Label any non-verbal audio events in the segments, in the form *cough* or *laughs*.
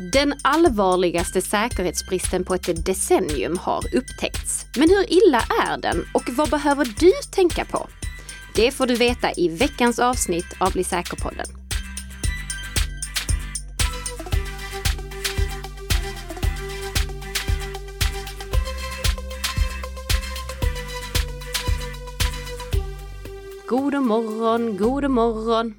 Den allvarligaste säkerhetsbristen på ett decennium har upptäckts. Men hur illa är den och vad behöver du tänka på? Det får du veta i veckans avsnitt av Bli säker-podden. God morgon, god morgon.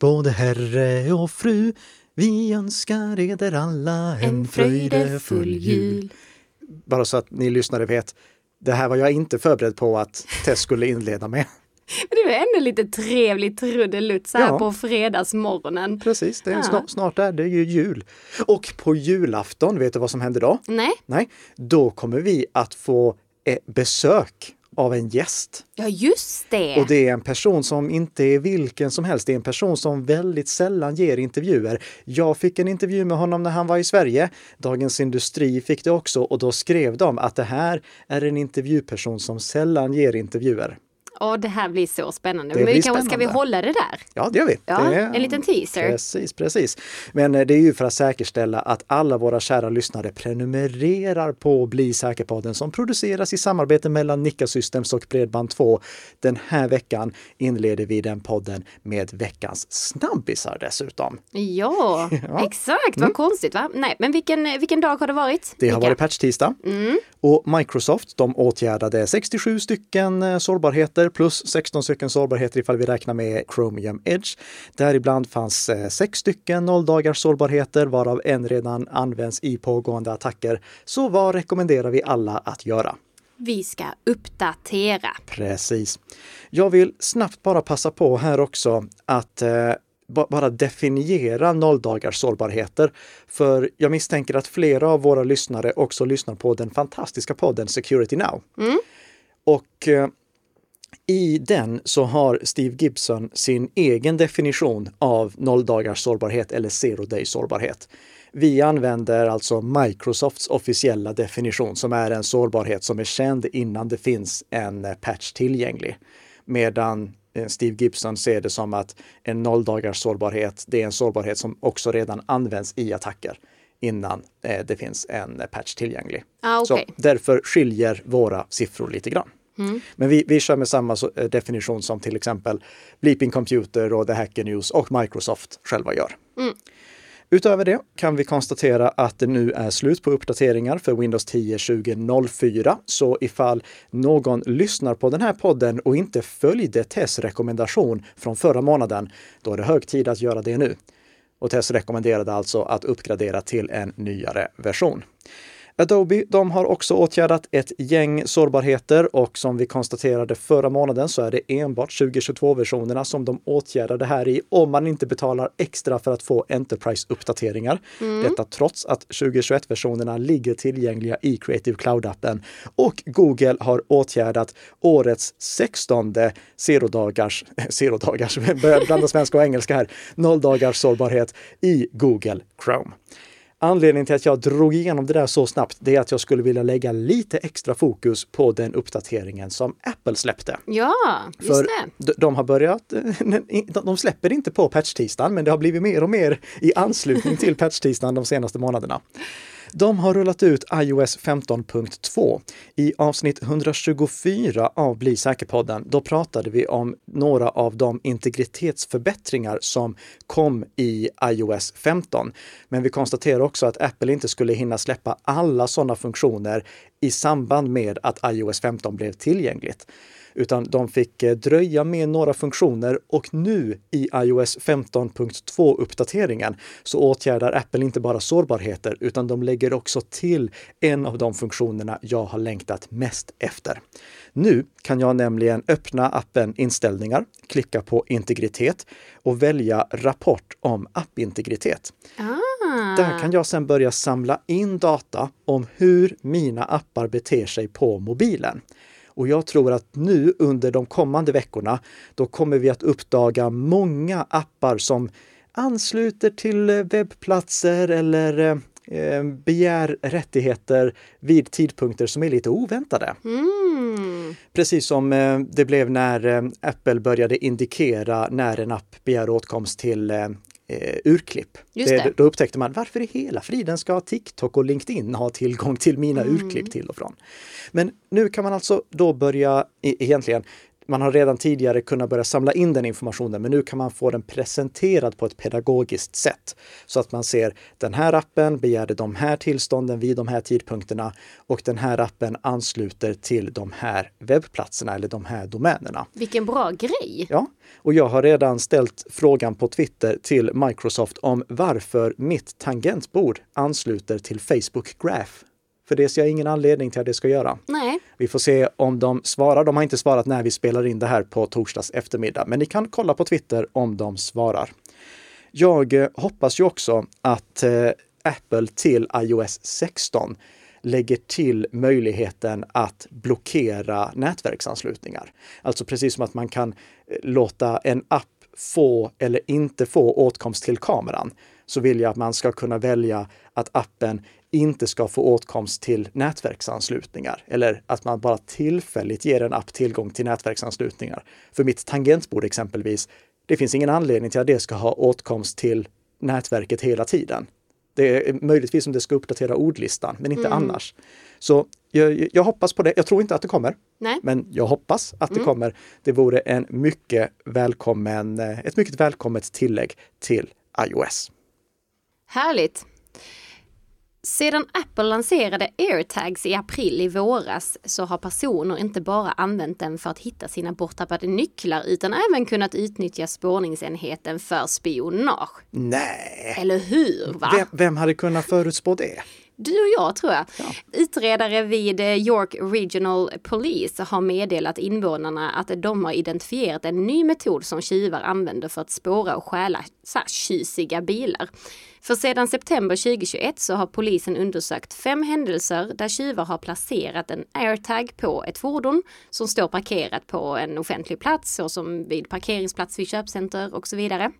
Både herre och fru, vi önskar eder alla en fröjdefull jul. Bara så att ni lyssnare vet, det här var jag inte förberedd på att Tess skulle inleda med. Men det var ändå lite trevligt trudelutt så här Ja. på fredagsmorgonen. Precis, det är snart, snart är det ju jul. Och på julafton, vet du vad som händer då? Nej, Nej, då kommer vi att få eh, besök av en gäst. ja just det. Och det är en person som inte är vilken som helst. Det är en person som väldigt sällan ger intervjuer. Jag fick en intervju med honom när han var i Sverige. Dagens Industri fick det också och då skrev de att det här är en intervjuperson som sällan ger intervjuer. Åh, det här blir så spännande. Det Men vi kanske, ska vi hålla det där? Ja, det gör vi. Ja, det en liten teaser. Precis, precis. Men eh, det är ju för att säkerställa att alla våra kära lyssnare prenumererar på Bli säker-podden som produceras i samarbete mellan Nika Systems och Bredband2. Den här veckan inleder vi den podden med veckans snabbisar dessutom. Ja, *laughs* Ja. Mm. exakt. Vad konstigt va? Nej, men vilken, vilken dag har det varit? Det har Mika? varit patch-tisdag och Microsoft de åtgärdade 67 stycken eh, sårbarheter plus 16 stycken sårbarheter ifall vi räknar med Chromium Edge. Däribland fanns eh, sex stycken nolldagars sårbarheter varav en redan används i pågående attacker. Så vad rekommenderar vi alla att göra? Vi ska uppdatera. Precis. Jag vill snabbt bara passa på här också att eh, ba- bara definiera nolldagars sårbarheter. För jag misstänker att flera av våra lyssnare också lyssnar på den fantastiska podden Security Now. Och eh, i den så har Steve Gibson sin egen definition av nolldagars sårbarhet eller zero day sårbarhet. Vi använder alltså Microsofts officiella definition som är en sårbarhet som är känd innan det finns en patch tillgänglig. Medan eh, Steve Gibson ser det som att en nolldagars sårbarhet, det är en sårbarhet som också redan används i attacker innan eh, det finns en patch tillgänglig. Ah, okej. Så därför skiljer våra siffror lite grann. Men vi, vi kör med samma eh, definition som till exempel Bleeping Computer och The Hacker News och Microsoft själva gör. Utöver det kan vi konstatera att det nu är slut på uppdateringar för Windows 10 2004. Så ifall någon lyssnar på den här podden och inte följde Tess rekommendation från förra månaden, då är det hög tid att göra det nu. Och Tess rekommenderade alltså att uppgradera till en nyare version. Adobe, de har också åtgärdat ett gäng sårbarheter och som vi konstaterade förra månaden så är det enbart 2022-versionerna som de åtgärdar det här i om man inte betalar extra för att få Enterprise-uppdateringar. Detta trots att 2021-versionerna ligger tillgängliga i Creative Cloud-appen. Och Google har åtgärdat årets 16 zero-dagars, *laughs* zero-dagars, *laughs* börjar blanda svenska och engelska här, noll-dagars sårbarhet i Google Chrome. Anledningen till att jag drog igenom det där så snabbt, det är att jag skulle vilja lägga lite extra fokus på den uppdateringen som Apple släppte. Ja, just För det. de- har börjat, *laughs* de släpper inte på patch-tisdagen, men det har blivit mer och mer i anslutning till *laughs* patch-tisdagen de senaste månaderna. De har rullat ut iOS 15.2. I avsnitt 124 av Bli säker-podden, då pratade vi om några av de integritetsförbättringar som kom i iOS 15. Men vi konstaterar också att Apple inte skulle hinna släppa alla sådana funktioner i samband med att iOS 15 blev tillgängligt utan de fick eh, dröja med några funktioner och nu i iOS 15.2 uppdateringen så åtgärdar Apple inte bara sårbarheter utan de lägger också till en av de funktionerna jag har längtat mest efter. Nu kan jag nämligen öppna appen Inställningar, klicka på Integritet och välja Rapport om appintegritet. Ah. Där kan jag sedan börja samla in data om hur mina appar beter sig på mobilen. Och jag tror att nu under de kommande veckorna, då kommer vi att uppdaga många appar som ansluter till eh, webbplatser eller eh, eh, begär rättigheter vid tidpunkter som är lite oväntade. Mm. Precis som eh, det blev när eh, Apple började indikera när en app begär åtkomst till eh, urklipp. Det. Då upptäckte man varför i hela friden ska TikTok och LinkedIn ha tillgång till mina Mm. urklipp till och från. Men nu kan man alltså då börja e- egentligen man har redan tidigare kunnat börja samla in den informationen, men nu kan man få den presenterad på ett pedagogiskt sätt. Så att man ser den här appen begärde de här tillstånden vid de här tidpunkterna och den här appen ansluter till de här webbplatserna eller de här domänerna. Vilken bra grej! Ja, och jag har redan ställt frågan på Twitter till Microsoft om varför mitt tangentbord ansluter till Facebook Graph. För det ser jag ingen anledning till att det ska göra. Nej, Vi får se om de svarar. De har inte svarat när vi spelar in det här på torsdags eftermiddag, men ni kan kolla på Twitter om de svarar. Jag eh, hoppas ju också att eh, Apple till iOS 16 lägger till möjligheten att blockera nätverksanslutningar. Alltså precis som att man kan eh, låta en app få eller inte få åtkomst till kameran, så vill jag att man ska kunna välja att appen inte ska få åtkomst till nätverksanslutningar eller att man bara tillfälligt ger en app tillgång till nätverksanslutningar. För mitt tangentbord exempelvis, det finns ingen anledning till att det ska ha åtkomst till nätverket hela tiden. Det är möjligtvis om det ska uppdatera ordlistan, men inte annars. Så jag, jag hoppas på det. Jag tror inte att det kommer, nej. men jag hoppas att det kommer. Det vore en mycket välkommen, ett mycket välkommet tillägg till iOS. Härligt! Sedan Apple lanserade AirTags i april i våras så har personer inte bara använt den för att hitta sina borttappade nycklar utan även kunnat utnyttja spårningsenheten för spionage. Nej! Eller hur? Va? Vem, vem hade kunnat förutspå det? Du och jag tror jag. Utredare vid eh, York Regional Police har meddelat invånarna att de har identifierat en ny metod som tjuvar använder för att spåra och stjäla tjusiga bilar. För sedan september 2021 så har polisen undersökt fem händelser där tjuvar har placerat en airtag på ett fordon som står parkerat på en offentlig plats såsom vid parkeringsplats vid köpcenter och så vidare.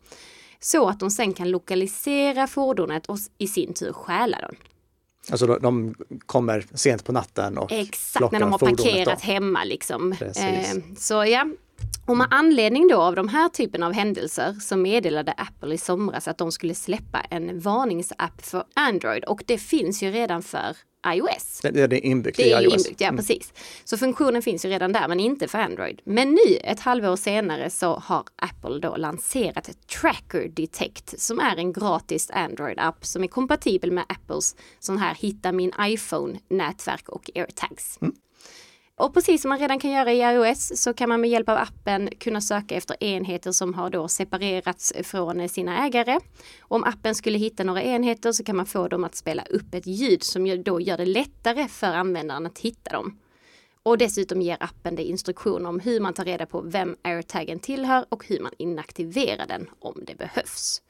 Så att de sen kan lokalisera fordonet och i sin tur stjäla den. Alltså de, de kommer sent på natten och Exakt, när de har parkerat då. hemma liksom. Eh, så ja. Och med anledning då av de här typen av händelser så meddelade Apple i somras att de skulle släppa en varningsapp för Android och det finns ju redan för iOS. Det, det är inbyggt Det i är iOS. inbyggt, ja precis. Så funktionen finns ju redan där men inte för Android. Men nu, ett halvår senare, så har Apple då lanserat Tracker Detect som är en gratis Android-app som är kompatibel med Apples sån här Hitta min iPhone-nätverk och AirTags. Och precis som man redan kan göra i iOS så kan man med hjälp av appen kunna söka efter enheter som har då separerats från sina ägare. Om appen skulle hitta några enheter så kan man få dem att spela upp ett ljud som då gör det lättare för användaren att hitta dem. Och dessutom ger appen dig instruktioner om hur man tar reda på vem airtaggen tillhör och hur man inaktiverar den om det behövs.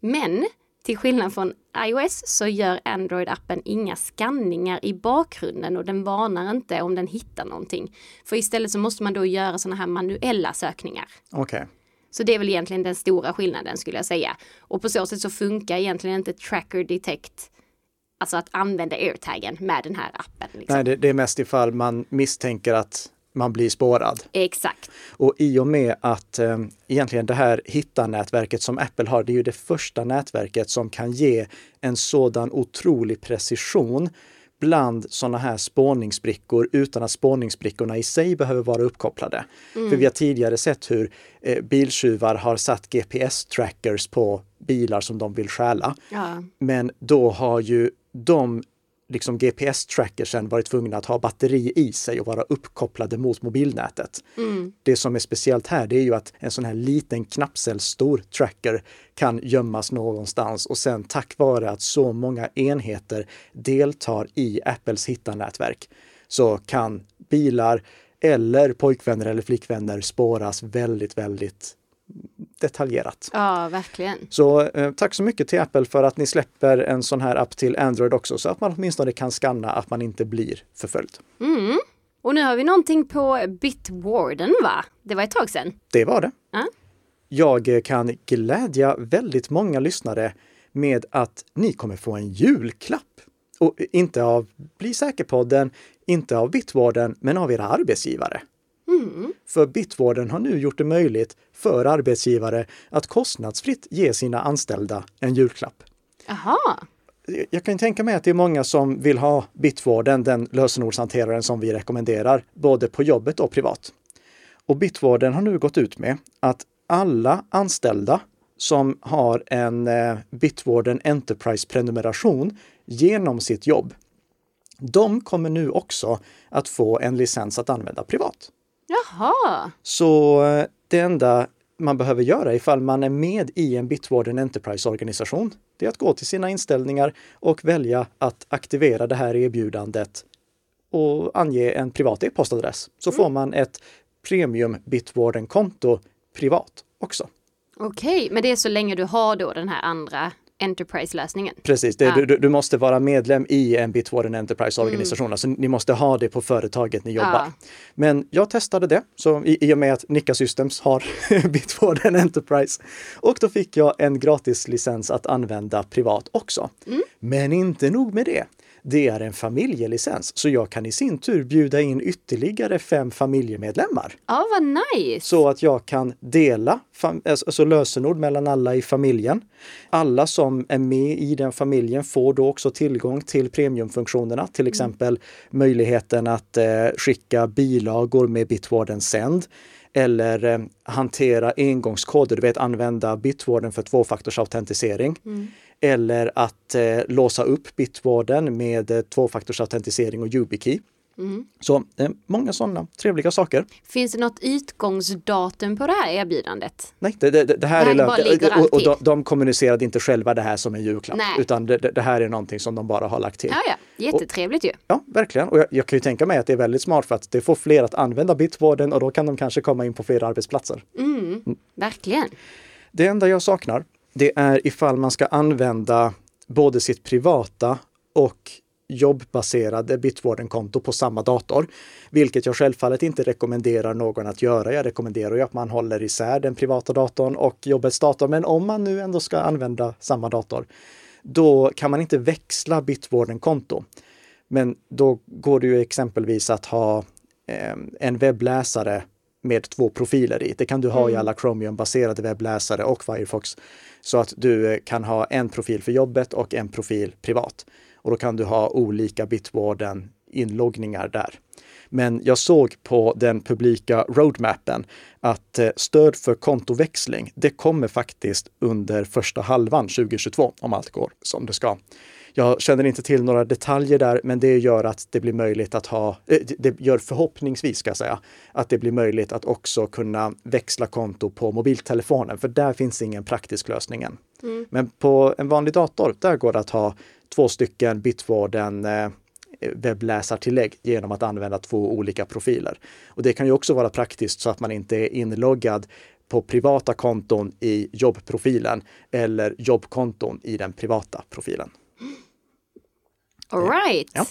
Men till skillnad från iOS så gör Android-appen inga skanningar i bakgrunden och den varnar inte om den hittar någonting. För istället så måste man då göra sådana här manuella sökningar. Okej. Så det är väl egentligen den stora skillnaden skulle jag säga. Och på så sätt så funkar egentligen inte Tracker Detect, alltså att använda airtaggen med den här appen. Liksom. Nej, det, det är mest ifall man misstänker att man blir spårad. Exakt. Och i och med att eh, egentligen det här hitta-nätverket som Apple har, det är ju det första nätverket som kan ge en sådan otrolig precision bland sådana här spårningsbrickor utan att spårningsbrickorna i sig behöver vara uppkopplade. För vi har tidigare sett hur eh, biltjuvar har satt GPS-trackers på bilar som de vill stjäla. Ja. Men då har ju de liksom GPS-trackersen varit tvungna att ha batteri i sig och vara uppkopplade mot mobilnätet. Det som är speciellt här, det är ju att en sån här liten knappcellsstor tracker kan gömmas någonstans och sen tack vare att så många enheter deltar i Apples hitta-nätverk så kan bilar eller pojkvänner eller flickvänner spåras väldigt, väldigt detaljerat. ja, verkligen. Så eh, tack så mycket till Apple för att ni släpper en sån här app till Android också så att man åtminstone kan scanna att man inte blir förföljd. Och nu har vi någonting på Bitwarden va? Det var ett tag sedan. Det var det. Ja. Jag eh, kan glädja väldigt många lyssnare med att ni kommer få en julklapp. Och inte av Bli säker-podden, inte av Bitwarden, men av era arbetsgivare. För Bitwarden har nu gjort det möjligt för arbetsgivare att kostnadsfritt ge sina anställda en julklapp. Aha. Jag kan tänka mig att det är många som vill ha Bitwarden, den lösenordshanteraren som vi rekommenderar, både på jobbet och privat. Och Bitwarden har nu gått ut med att alla anställda som har en eh, Bitwarden Enterprise-prenumeration genom sitt jobb, de kommer nu också att få en licens att använda privat. Jaha. Så eh, det enda man behöver göra ifall man är med i en Bitwarden Enterprise-organisation, det är att gå till sina inställningar och välja att aktivera det här erbjudandet och ange en privat e-postadress. Så får man ett premium Bitwarden-konto privat också. Okej, men det är så länge du har då den här andra Enterprise-lösningen. Precis, det, Ja. du, du måste vara medlem i en Bitwarden Enterprise-organisation. Alltså, ni måste ha det på företaget ni jobbar. Ja. Men jag testade det, så i, i och med att Nika Systems har *laughs* Bitwarden Enterprise. Och då fick jag en gratis licens att använda privat också. Men inte nog med det. Det är en familjelicens, så jag kan i sin tur bjuda in ytterligare fem familjemedlemmar. Ja, vad nice! Så att jag kan dela fam- alltså lösenord mellan alla i familjen. Alla som är med i den familjen får då också tillgång till premiumfunktionerna, till exempel möjligheten att eh, skicka bilagor med Bitwarden Send eller eh, hantera engångskoder, du vet använda Bitwarden för tvåfaktorsautentisering. Eller att eh, låsa upp Bitwarden med eh, tvåfaktorsautentisering och YubiKey. Så eh, många sådana trevliga saker. Finns det något utgångsdatum på det här erbjudandet? Nej, det, det, det här Det här är lönt. Och, och de, de kommunicerade inte själva det här som en julklapp, Nej. utan det, det här är någonting som de bara har lagt till. Ja, ja, jättetrevligt ju. Ja, verkligen. Och jag, jag kan ju tänka mig att det är väldigt smart för att det får fler att använda Bitwarden och då kan de kanske komma in på fler arbetsplatser. Verkligen. Det enda jag saknar, det är ifall man ska använda både sitt privata och jobbbaserade Bitwarden-konto på samma dator. Vilket jag självfallet inte rekommenderar någon att göra. Jag rekommenderar ju att man håller isär den privata datorn och jobbets dator. Men om man nu ändå ska använda samma dator, då kan man inte växla Bitwarden-konto. Men då går det ju exempelvis att ha eh, en webbläsare med två profiler i. Det kan du ha i alla Chromium-baserade webbläsare och Firefox. Så att du eh, kan ha en profil för jobbet och en profil privat. Och då kan du ha olika Bitwarden-inloggningar där. Men jag såg på den publika roadmappen att eh, stöd för kontoväxling, det kommer faktiskt under första halvan 2022 om allt går som det ska. Jag känner inte till några detaljer där, men det gör att det blir möjligt att ha, eh, det- gör förhoppningsvis ska jag säga, att det blir möjligt att också kunna växla konto på mobiltelefonen, för där finns ingen praktisk lösning än. Men på en vanlig dator, där går det att ha två stycken Bitwarden eh, webbläsartillägg genom att använda två olika profiler. Och det kan ju också vara praktiskt så att man inte är inloggad på privata konton i jobbprofilen eller jobbkonton i den privata profilen. All right. Ja.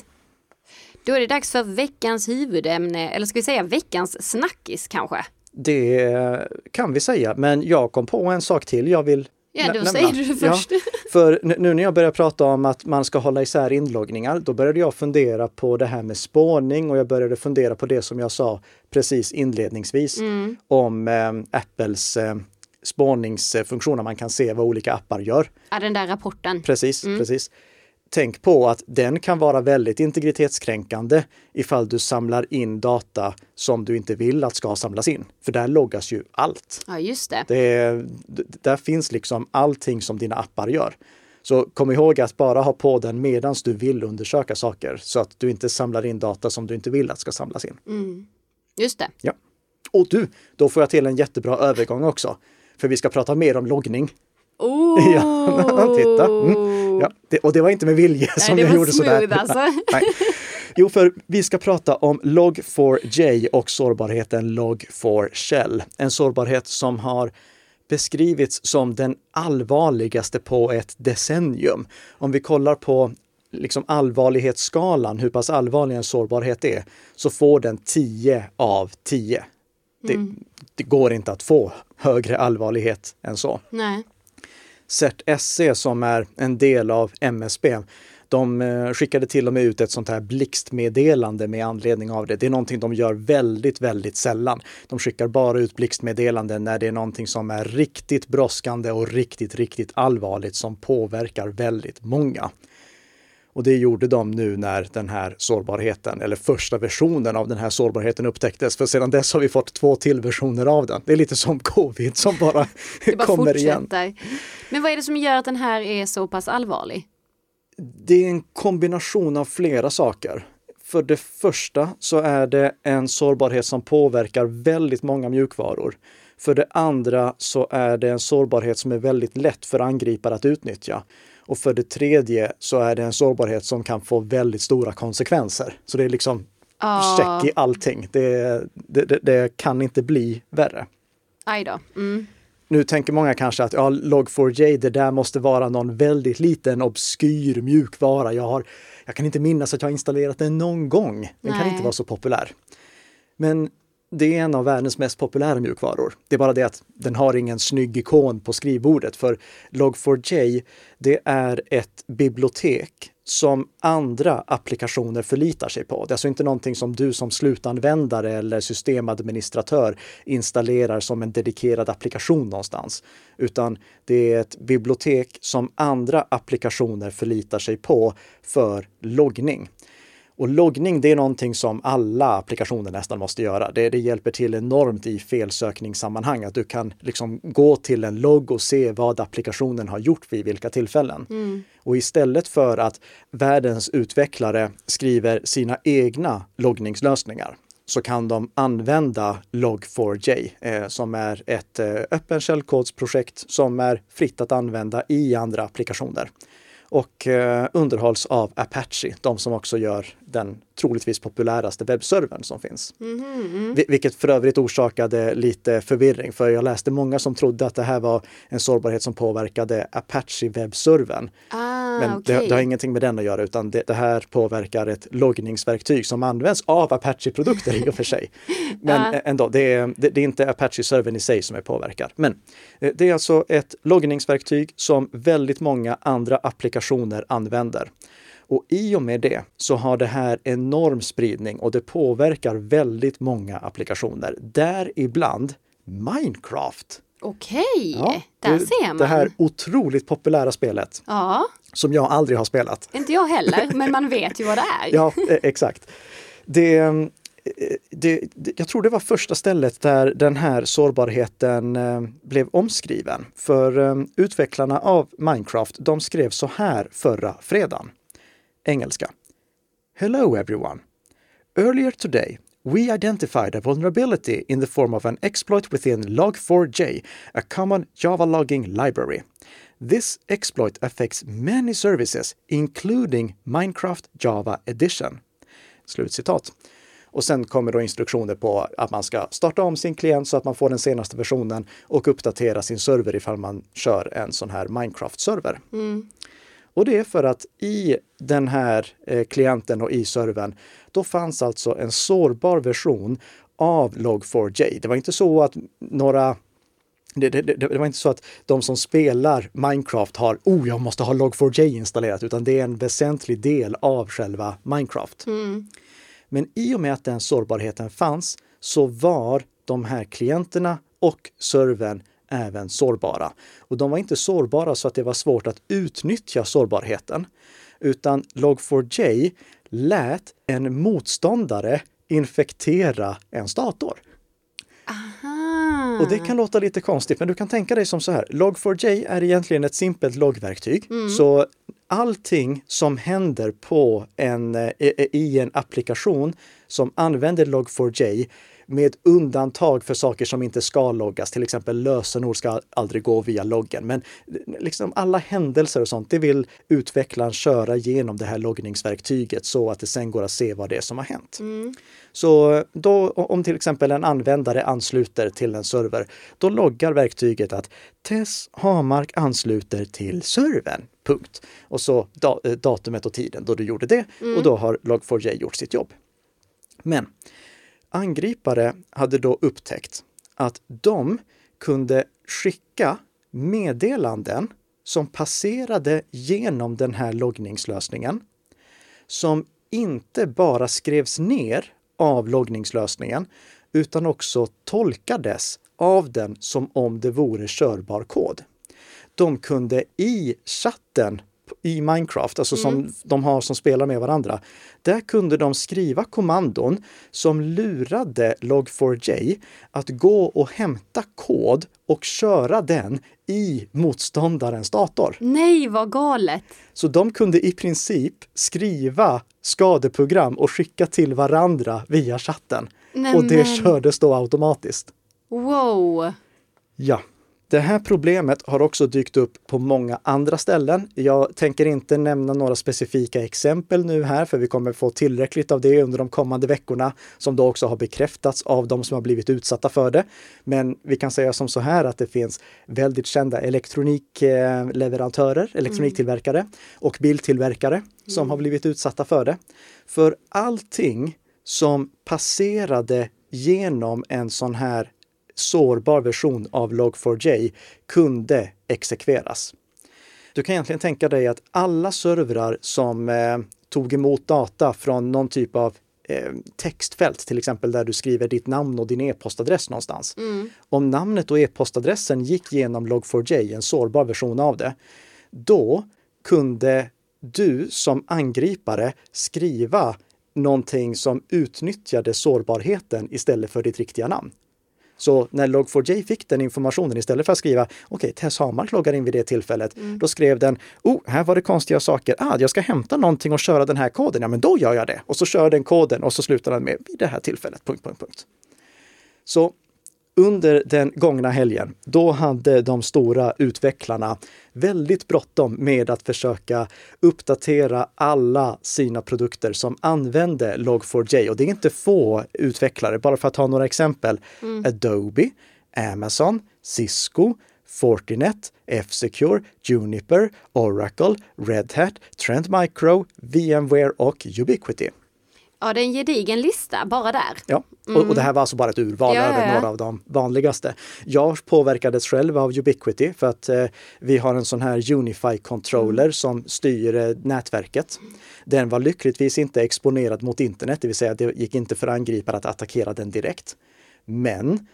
Då är det dags för veckans huvudämne, eller ska vi säga veckans snackis kanske? Det kan vi säga, men jag kom på en sak till jag vill Ja, då säger du det först. Ja, *laughs* för nu- när jag börjar prata om att man ska hålla isär inloggningar, då började jag fundera på det här med spårning och jag började fundera på det som jag sa precis inledningsvis Mm. om eh, Apples eh, spårningsfunktioner. Man kan se vad olika appar gör. Ja, den där rapporten. Precis, precis. Tänk på att den kan vara väldigt integritetskränkande ifall du samlar in data som du inte vill att ska samlas in. För där loggas ju allt. Ja, just det. Det där finns liksom allting som dina appar gör. Så kom ihåg att bara ha på den medan du vill undersöka saker så att du inte samlar in data som du inte vill att ska samlas in. Just det. Ja. Och du, då får jag till en jättebra övergång också. För vi ska prata mer om loggning. Oh! Ja, *laughs* titta. Mm. Ja, det, och det var inte med vilje som det jag var gjorde sådär. smooth alltså. Nej. *laughs* Jo, för vi ska prata om Log4j och sårbarheten Log4Shell. En sårbarhet som har beskrivits som den allvarligaste på ett decennium. Om vi kollar på liksom allvarlighetsskalan, hur pass allvarlig en sårbarhet är, så får den 10 av 10. Det, det går inte att få högre allvarlighet än så. Nej. CERT-SE som är en del av MSB, De eh, skickade till och med ut ett sånt här blixtmeddelande med anledning av det. Det är någonting de gör väldigt, väldigt sällan. De skickar bara ut blixtmeddelanden när det är någonting som är riktigt brådskande och riktigt, riktigt allvarligt som påverkar väldigt många. Och det gjorde de nu när den här sårbarheten, eller första versionen av den här sårbarheten upptäcktes. För sedan dess har vi fått två till versioner av den. Det är lite som covid som bara, *laughs* bara kommer fortsätter. igen. Men vad är det som gör att den här är så pass allvarlig? Det är en kombination av flera saker. För det första så är det en sårbarhet som påverkar väldigt många mjukvaror. För det andra så är det en sårbarhet som är väldigt lätt för angripare att utnyttja. Och för det tredje så är det en sårbarhet som kan få väldigt stora konsekvenser. Så det är liksom Ja. check i allting. Det, det, det, det kan inte bli värre. Aj då. Mm. Nu tänker många kanske att ja, Log4j, det där måste vara någon väldigt liten obskyr mjukvara. Jag, har, jag kan inte minnas att jag har installerat den någon gång. Den kan Nej. inte vara så populär. Men det är en av världens mest populära mjukvaror. Det är bara det att den har ingen snygg ikon på skrivbordet. För Log4j, det är ett bibliotek som andra applikationer förlitar sig på. Det är alltså inte någonting som du som slutanvändare eller systemadministratör installerar som en dedikerad applikation någonstans. Utan det är ett bibliotek som andra applikationer förlitar sig på för loggning. Och loggning, det är någonting som alla applikationer nästan måste göra. Det, det hjälper till enormt i felsökningssammanhang, att du kan liksom gå till en logg och se vad applikationen har gjort vid vilka tillfällen. Och istället för att världens utvecklare skriver sina egna loggningslösningar så kan de använda Log4j eh, som är ett eh, öppen källkodsprojekt som är fritt att använda i andra applikationer och eh, underhålls av Apache, de som också gör den troligtvis populäraste webbservern som finns. Vi- Vilket för övrigt orsakade lite förvirring, för jag läste många som trodde att det här var en sårbarhet som påverkade Apache-webbservern. Ah, Men okej. det, det har ingenting med den att göra, utan det, det här påverkar ett loggningsverktyg som används av Apache-produkter i och för sig. *laughs* Men Ja. ändå, det är, det, det är inte Apache-servern i sig som är påverkad. Men eh, det är alltså ett loggningsverktyg som väldigt många andra applikationer använder. Och i och med det så har det här enorm spridning och det påverkar väldigt många applikationer, däribland Minecraft. Okej, Ja, där det- ser man. Det här otroligt populära spelet Ja, som jag aldrig har spelat. inte jag heller, men man vet ju vad det är. *laughs* Ja, eh, exakt. Det, eh, det, det, jag tror det var första stället där den här sårbarheten eh, blev omskriven. För eh, utvecklarna av Minecraft, de skrev så här förra fredagen. Engelska. Hello everyone. Earlier today, we identified a vulnerability in the form of an exploit within Log4j, a common Java logging library. This exploit affects many services, including Minecraft Java Edition. Slutcitat. Och sen kommer då instruktioner på att man ska starta om sin klient så att man får den senaste versionen och uppdatera sin server ifall man kör en sån här Minecraft-server. Mm. Och det är för att i den här eh, klienten och i servern, då fanns alltså en sårbar version av Log4j. Det var inte så att några det, det, det, var inte så att de som spelar Minecraft har oh, jag måste ha Log4j installerat, utan det är en väsentlig del av själva Minecraft. Men i och med att den sårbarheten fanns så var de här klienterna och servern även sårbara. Och de var inte sårbara så att det var svårt att utnyttja sårbarheten, utan Log4j lät en motståndare infektera ens dator. Ah. Och det kan låta lite konstigt, men du kan tänka dig som så här. Log4j är egentligen ett simpelt loggverktyg. Så allting som händer på en, eh, i en applikation som använder Log4j med undantag för saker som inte ska loggas, till exempel lösenord ska aldrig gå via loggen. Men liksom alla händelser och sånt, det vill utvecklaren köra genom det här loggningsverktyget så att det sen går att se vad det är som har hänt. Så då, om till exempel en användare ansluter till en server, då loggar verktyget att Tess Hamark ansluter till servern. Punkt. Och så da, eh, datumet och tiden då du gjorde det och då har Log4j gjort sitt jobb. Men angripare hade då upptäckt att de kunde skicka meddelanden som passerade genom den här loggningslösningen som inte bara skrevs ner av loggningslösningen utan också tolkades av den som om det vore körbar kod. De kunde i chatten i Minecraft, alltså som mm. de har som spelar med varandra. Där kunde de skriva kommandon som lurade Log4j att gå och hämta kod och köra den i motståndarens dator. Nej, vad galet! Så de kunde i princip skriva skadeprogram och skicka till varandra via chatten. Nej, och det men... kördes då automatiskt. Wow! Ja, det här problemet har också dykt upp på många andra ställen. Jag tänker inte nämna några specifika exempel nu här, för vi kommer få tillräckligt av det under de kommande veckorna, som då också har bekräftats av de som har blivit utsatta för det. Men vi kan säga som så här att det finns väldigt kända elektronikleverantörer, elektroniktillverkare och biltillverkare som mm. har blivit utsatta för det. För allting som passerade genom en sån här sårbar version av Log4j kunde exekveras. Du kan egentligen tänka dig att alla servrar som eh, tog emot data från någon typ av eh, textfält, till exempel där du skriver ditt namn och din e-postadress någonstans. Mm. Om namnet och e-postadressen gick genom Log4j, en sårbar version av det, då kunde du som angripare skriva någonting som utnyttjade sårbarheten istället för ditt riktiga namn. Så när Log4j fick den informationen istället för att skriva okej, okay, Tess Hamark loggar in vid det tillfället, mm. då skrev den oh, här var det konstiga saker. Ah, jag ska hämta någonting och köra den här koden. Ja, men då gör jag det. Och så kör den koden och så slutar den med vid det här tillfället. Punkt, punkt, punkt. Så under den gångna helgen, då hade de stora utvecklarna väldigt bråttom med att försöka uppdatera alla sina produkter som använde Log4j. Och det är inte få utvecklare, bara för att ta några exempel. Mm. Adobe, Amazon, Cisco, Fortinet, F-Secure, Juniper, Oracle, Red Hat, Trend Micro, VMware och Ubiquity. Ja, det är en gedigen lista bara där. Ja, mm. och, och, det här var alltså bara ett urval ja, över ja, några av de vanligaste. Jag påverkades själv av Ubiquity för att eh, vi har en sån här Unify controller mm. som styr eh, nätverket. Den var lyckligtvis inte exponerad mot internet, det vill säga det gick inte för angripare att attackera den direkt. Men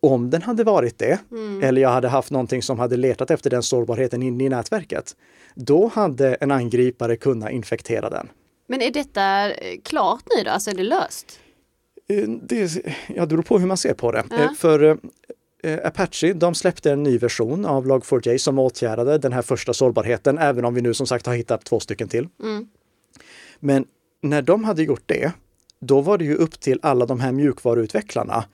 om den hade varit det, mm. eller jag hade haft någonting som hade letat efter den sårbarheten inne i nätverket, då hade en angripare kunnat infektera den. Men är detta eh, klart nu då? Alltså är det löst? Eh, det, ja, det beror på hur man ser på det. Ja. Eh, för Apache, de släppte en ny version av Log4j som åtgärdade den här första sårbarheten, även om vi nu som sagt har hittat två stycken till. Mm. Men när de hade gjort det, då var det ju upp till alla de här mjukvaruutvecklarna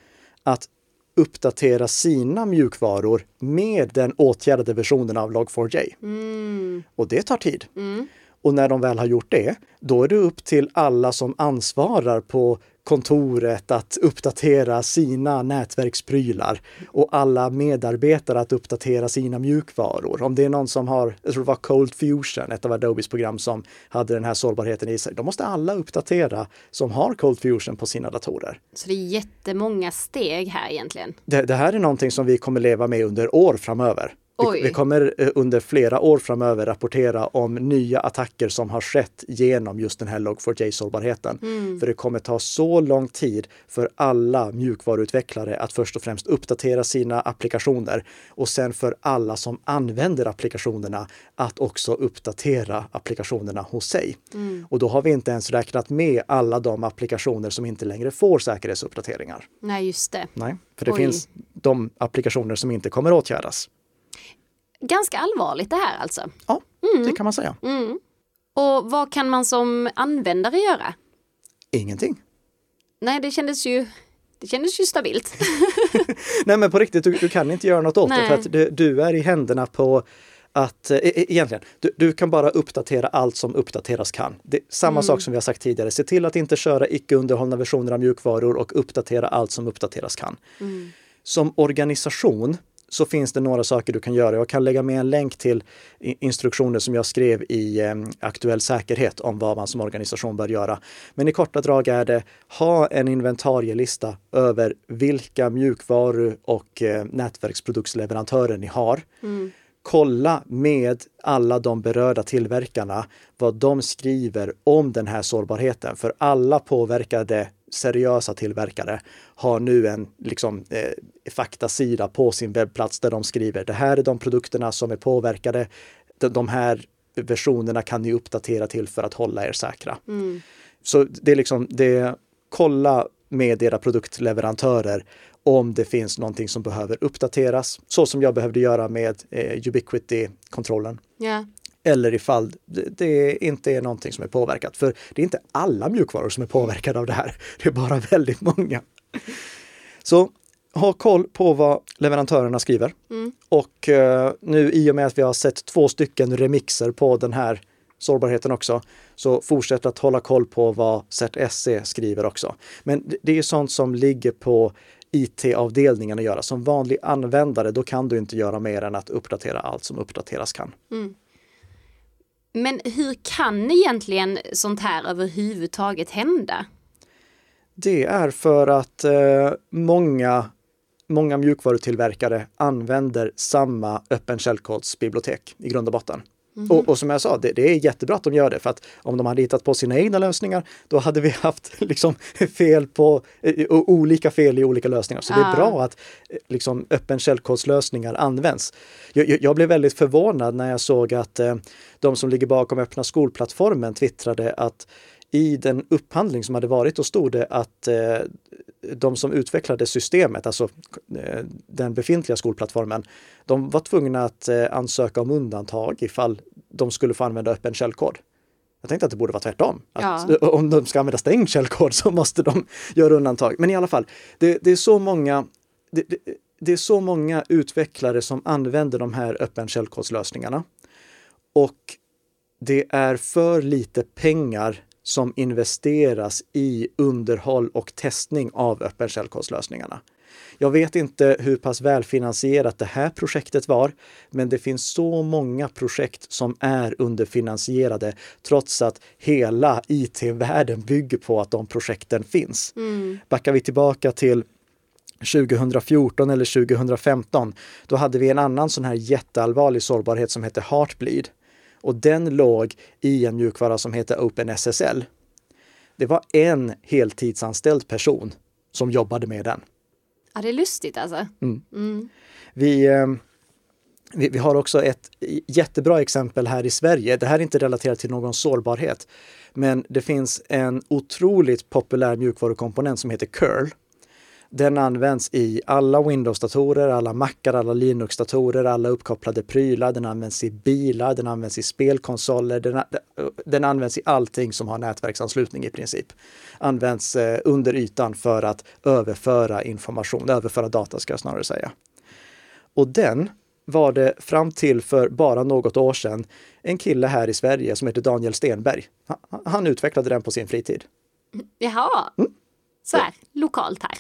att uppdatera sina mjukvaror med den åtgärdade versionen av Log4j. Mm. Och det tar tid. Mm. Och när de väl har gjort det, då är det upp till alla som ansvarar på kontoret att uppdatera sina nätverksprylar och alla medarbetare att uppdatera sina mjukvaror. Om det är någon som har, jag tror det var Cold Fusion, ett av Adobes program som hade den här sårbarheten i sig, då måste alla uppdatera som har Cold Fusion på sina datorer. Så det är jättemånga steg här egentligen? Det, det här är någonting som vi kommer leva med under år framöver. Vi, vi, kommer eh, under flera år framöver rapportera om nya attacker som har skett genom just den här Log4j-sårbarheten. Mm. För det kommer ta så lång tid för alla mjukvaruutvecklare att först och främst uppdatera sina applikationer och sen för alla som använder applikationerna att också uppdatera applikationerna hos sig. Mm. Och då har vi inte ens räknat med alla de applikationer som inte längre får säkerhetsuppdateringar. Nej, just det. Nej, för det Oj. finns de applikationer som inte kommer åtgärdas ganska allvarligt det här alltså. Ja, mm. det kan man säga. Mm. Och vad kan man som användare göra? Ingenting. Nej, det kändes ju det kändes ju stabilt. *laughs* Nej men på riktigt, du, du kan inte göra något åt Nej. det för att du, du, är i händerna på att e, e egentligen, du, du, kan bara uppdatera allt som uppdateras kan. Det, samma mm. sak som vi har sagt tidigare, se till att inte köra icke underhållna versioner av mjukvaror och uppdatera allt som uppdateras kan. Mm. Som organisation så finns det några saker du kan göra. Jag kan lägga med en länk till instruktioner som jag skrev i eh, Aktuell säkerhet om vad man som organisation bör göra. Men i korta drag är det ha en inventarielista över vilka mjukvaru och eh, nätverksproduktsleverantörer ni har. Mm. kolla med alla de berörda tillverkarna vad de skriver om den här sårbarheten. För alla påverkade seriösa tillverkare har nu en liksom, eh, faktasida på sin webbplats där de skriver det här är de produkterna som är påverkade. De, de här versionerna kan ni uppdatera till för att hålla er säkra. Mm. Så det är liksom, det, kolla med era produktleverantörer om det finns någonting som behöver uppdateras, så som jag behövde göra med eh, Ubiquity-kontrollen. Yeah. Eller ifall det, inte är någonting som är påverkat. För det är inte alla mjukvaror som är påverkade av det här. Det är bara väldigt många. Så ha koll på vad leverantörerna skriver. Mm. Och eh, nu i och med att vi har sett två stycken remixer på den här sårbarheten också, så fortsätt att hålla koll på vad CERT-SE skriver också. Men det är sånt som ligger på IT-avdelningen att göra. Som vanlig användare, då kan du inte göra mer än att uppdatera allt som uppdateras kan. Mm. Men hur kan egentligen sånt här överhuvudtaget hända? Det är för att eh, många, många mjukvarutillverkare använder samma öppen källkodsbibliotek i grund och botten. Mm. Och, och, som jag sa, det, det, är jättebra att de gör det för att om de hade hittat på sina egna lösningar, då hade vi haft *laughs* liksom fel på uh, olika fel i olika lösningar. Så ah. det är bra att eh, liksom öppen källkodslösningar används. Jag, jag, blev väldigt förvånad när jag såg att uh, de som ligger bakom öppna skolplattformen twittrade att i den upphandling som hade varit, då stod det att eh, de som utvecklade systemet, alltså eh, den befintliga skolplattformen, de var tvungna att eh, ansöka om undantag ifall de skulle få använda öppen källkod. Jag tänkte att det borde vara tvärtom. Att ja. *laughs* Om de ska använda stängd källkod så måste de *laughs* göra undantag. Men i alla fall, det, det är så många det, det, det, är så många utvecklare som använder de här öppen källkodslösningarna. Och det är för lite pengar som investeras i underhåll och testning av öppen källkodslösningarna. Jag vet inte hur pass välfinansierat det här projektet var, men det finns så många projekt som är underfinansierade trots att hela IT-världen bygger på att de projekten finns. Mm. Backar vi tillbaka till 2014 eller 2015, då hade vi en annan sån här jätteallvarlig sårbarhet som hette Heartbleed. Och den låg i en mjukvara som heter OpenSSL. Det var en heltidsanställd person som jobbade med den. Ja, det är lustigt alltså. Mm. Mm. Vi, eh, vi, vi, har också ett jättebra exempel här i Sverige. Det här är inte relaterat till någon sårbarhet, men det finns en otroligt populär mjukvarukomponent som heter curl. Den används i alla Windows-datorer, alla Macar, alla Linux-datorer, alla uppkopplade prylar. Den används i bilar, den används i spelkonsoler, den, den används i allting som har nätverksanslutning i princip. Används eh, under ytan för att överföra information, överföra data ska jag snarare säga. Och den var det fram till för bara något år sedan en kille här i Sverige som heter Daniel Stenberg. Han, utvecklade den på sin fritid. Jaha. Mm så här, lokalt här.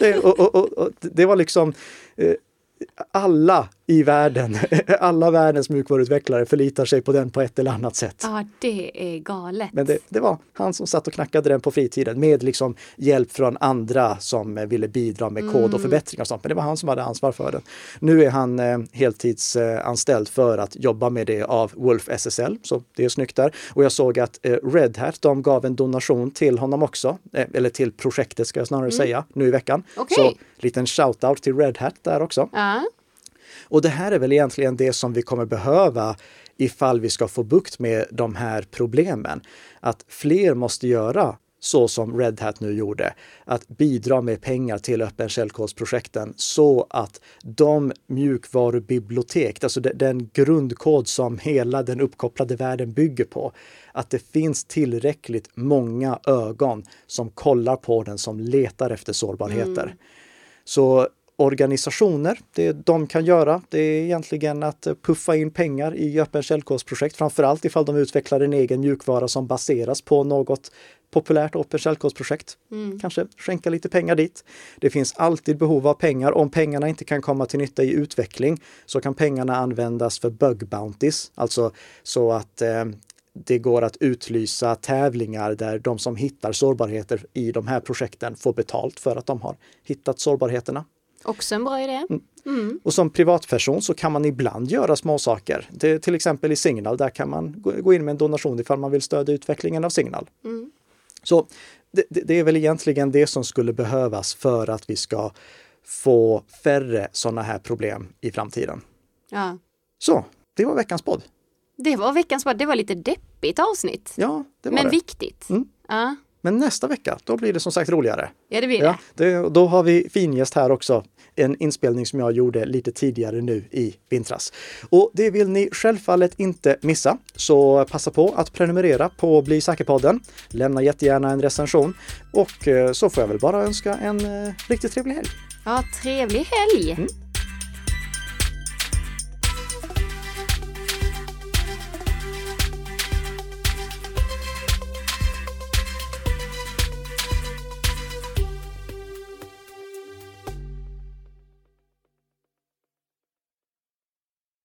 Det, och, och, och, det var liksom eh, alla i världen, *laughs* alla världens mjukvaruutvecklare förlitar sig på den på ett eller annat sätt. Ja, det är galet. Men det, det, var han som satt och knackade den på fritiden med liksom hjälp från andra som ville bidra med kod mm. och förbättringar och sånt. Men det var han som hade ansvar för den. Nu är han eh, heltidsanställd för att jobba med det av Wolf SSL, så det är snyggt där. Och jag såg att eh, Red Hat, de gav en donation till honom också, eh, eller till projektet ska jag snarare mm. säga, nu i veckan. Okay. Så liten shout-out till Red Hat där också. Ja. Och det här är väl egentligen det som vi kommer behöva ifall vi ska få bukt med de här problemen. Att fler måste göra så som Red Hat nu gjorde, att bidra med pengar till öppen källkodsprojekten så att de mjukvarubibliotek, alltså den grundkod som hela den uppkopplade världen bygger på, att det finns tillräckligt många ögon som kollar på den, som letar efter sårbarheter. Mm. Så organisationer. Det de kan göra, det är egentligen att puffa in pengar i öppen källkodsprojekt, framförallt ifall de utvecklar en egen mjukvara som baseras på något populärt öppen källkodsprojekt. Mm. Kanske skänka lite pengar dit. Det finns alltid behov av pengar. Om pengarna inte kan komma till nytta i utveckling så kan pengarna användas för bug bounties, alltså så att eh, det går att utlysa tävlingar där de som hittar sårbarheter i de här projekten får betalt för att de har hittat sårbarheterna. Också en bra idé. Mm. Och som privatperson så kan man ibland göra småsaker. Det, till exempel i Signal, där kan man gå in med en donation ifall man vill stödja utvecklingen av Signal. Mm. Så det, det, är väl egentligen det som skulle behövas för att vi ska få färre sådana här problem i framtiden. Ja. Så, det var veckans podd. Det var veckans podd. Det var lite deppigt avsnitt. Ja, det var Men det. viktigt. Mm. Ja. Men nästa vecka, då blir det som sagt roligare. Ja, det blir det. Ja, det, då har vi fingäst här också. En inspelning som jag gjorde lite tidigare nu i vintras. Och det vill ni självfallet inte missa. Så passa på att prenumerera på Bli säker-podden. Lämna jättegärna en recension. Och eh, så får jag väl bara önska en eh, riktigt trevlig helg. Ja, trevlig helg! Mm.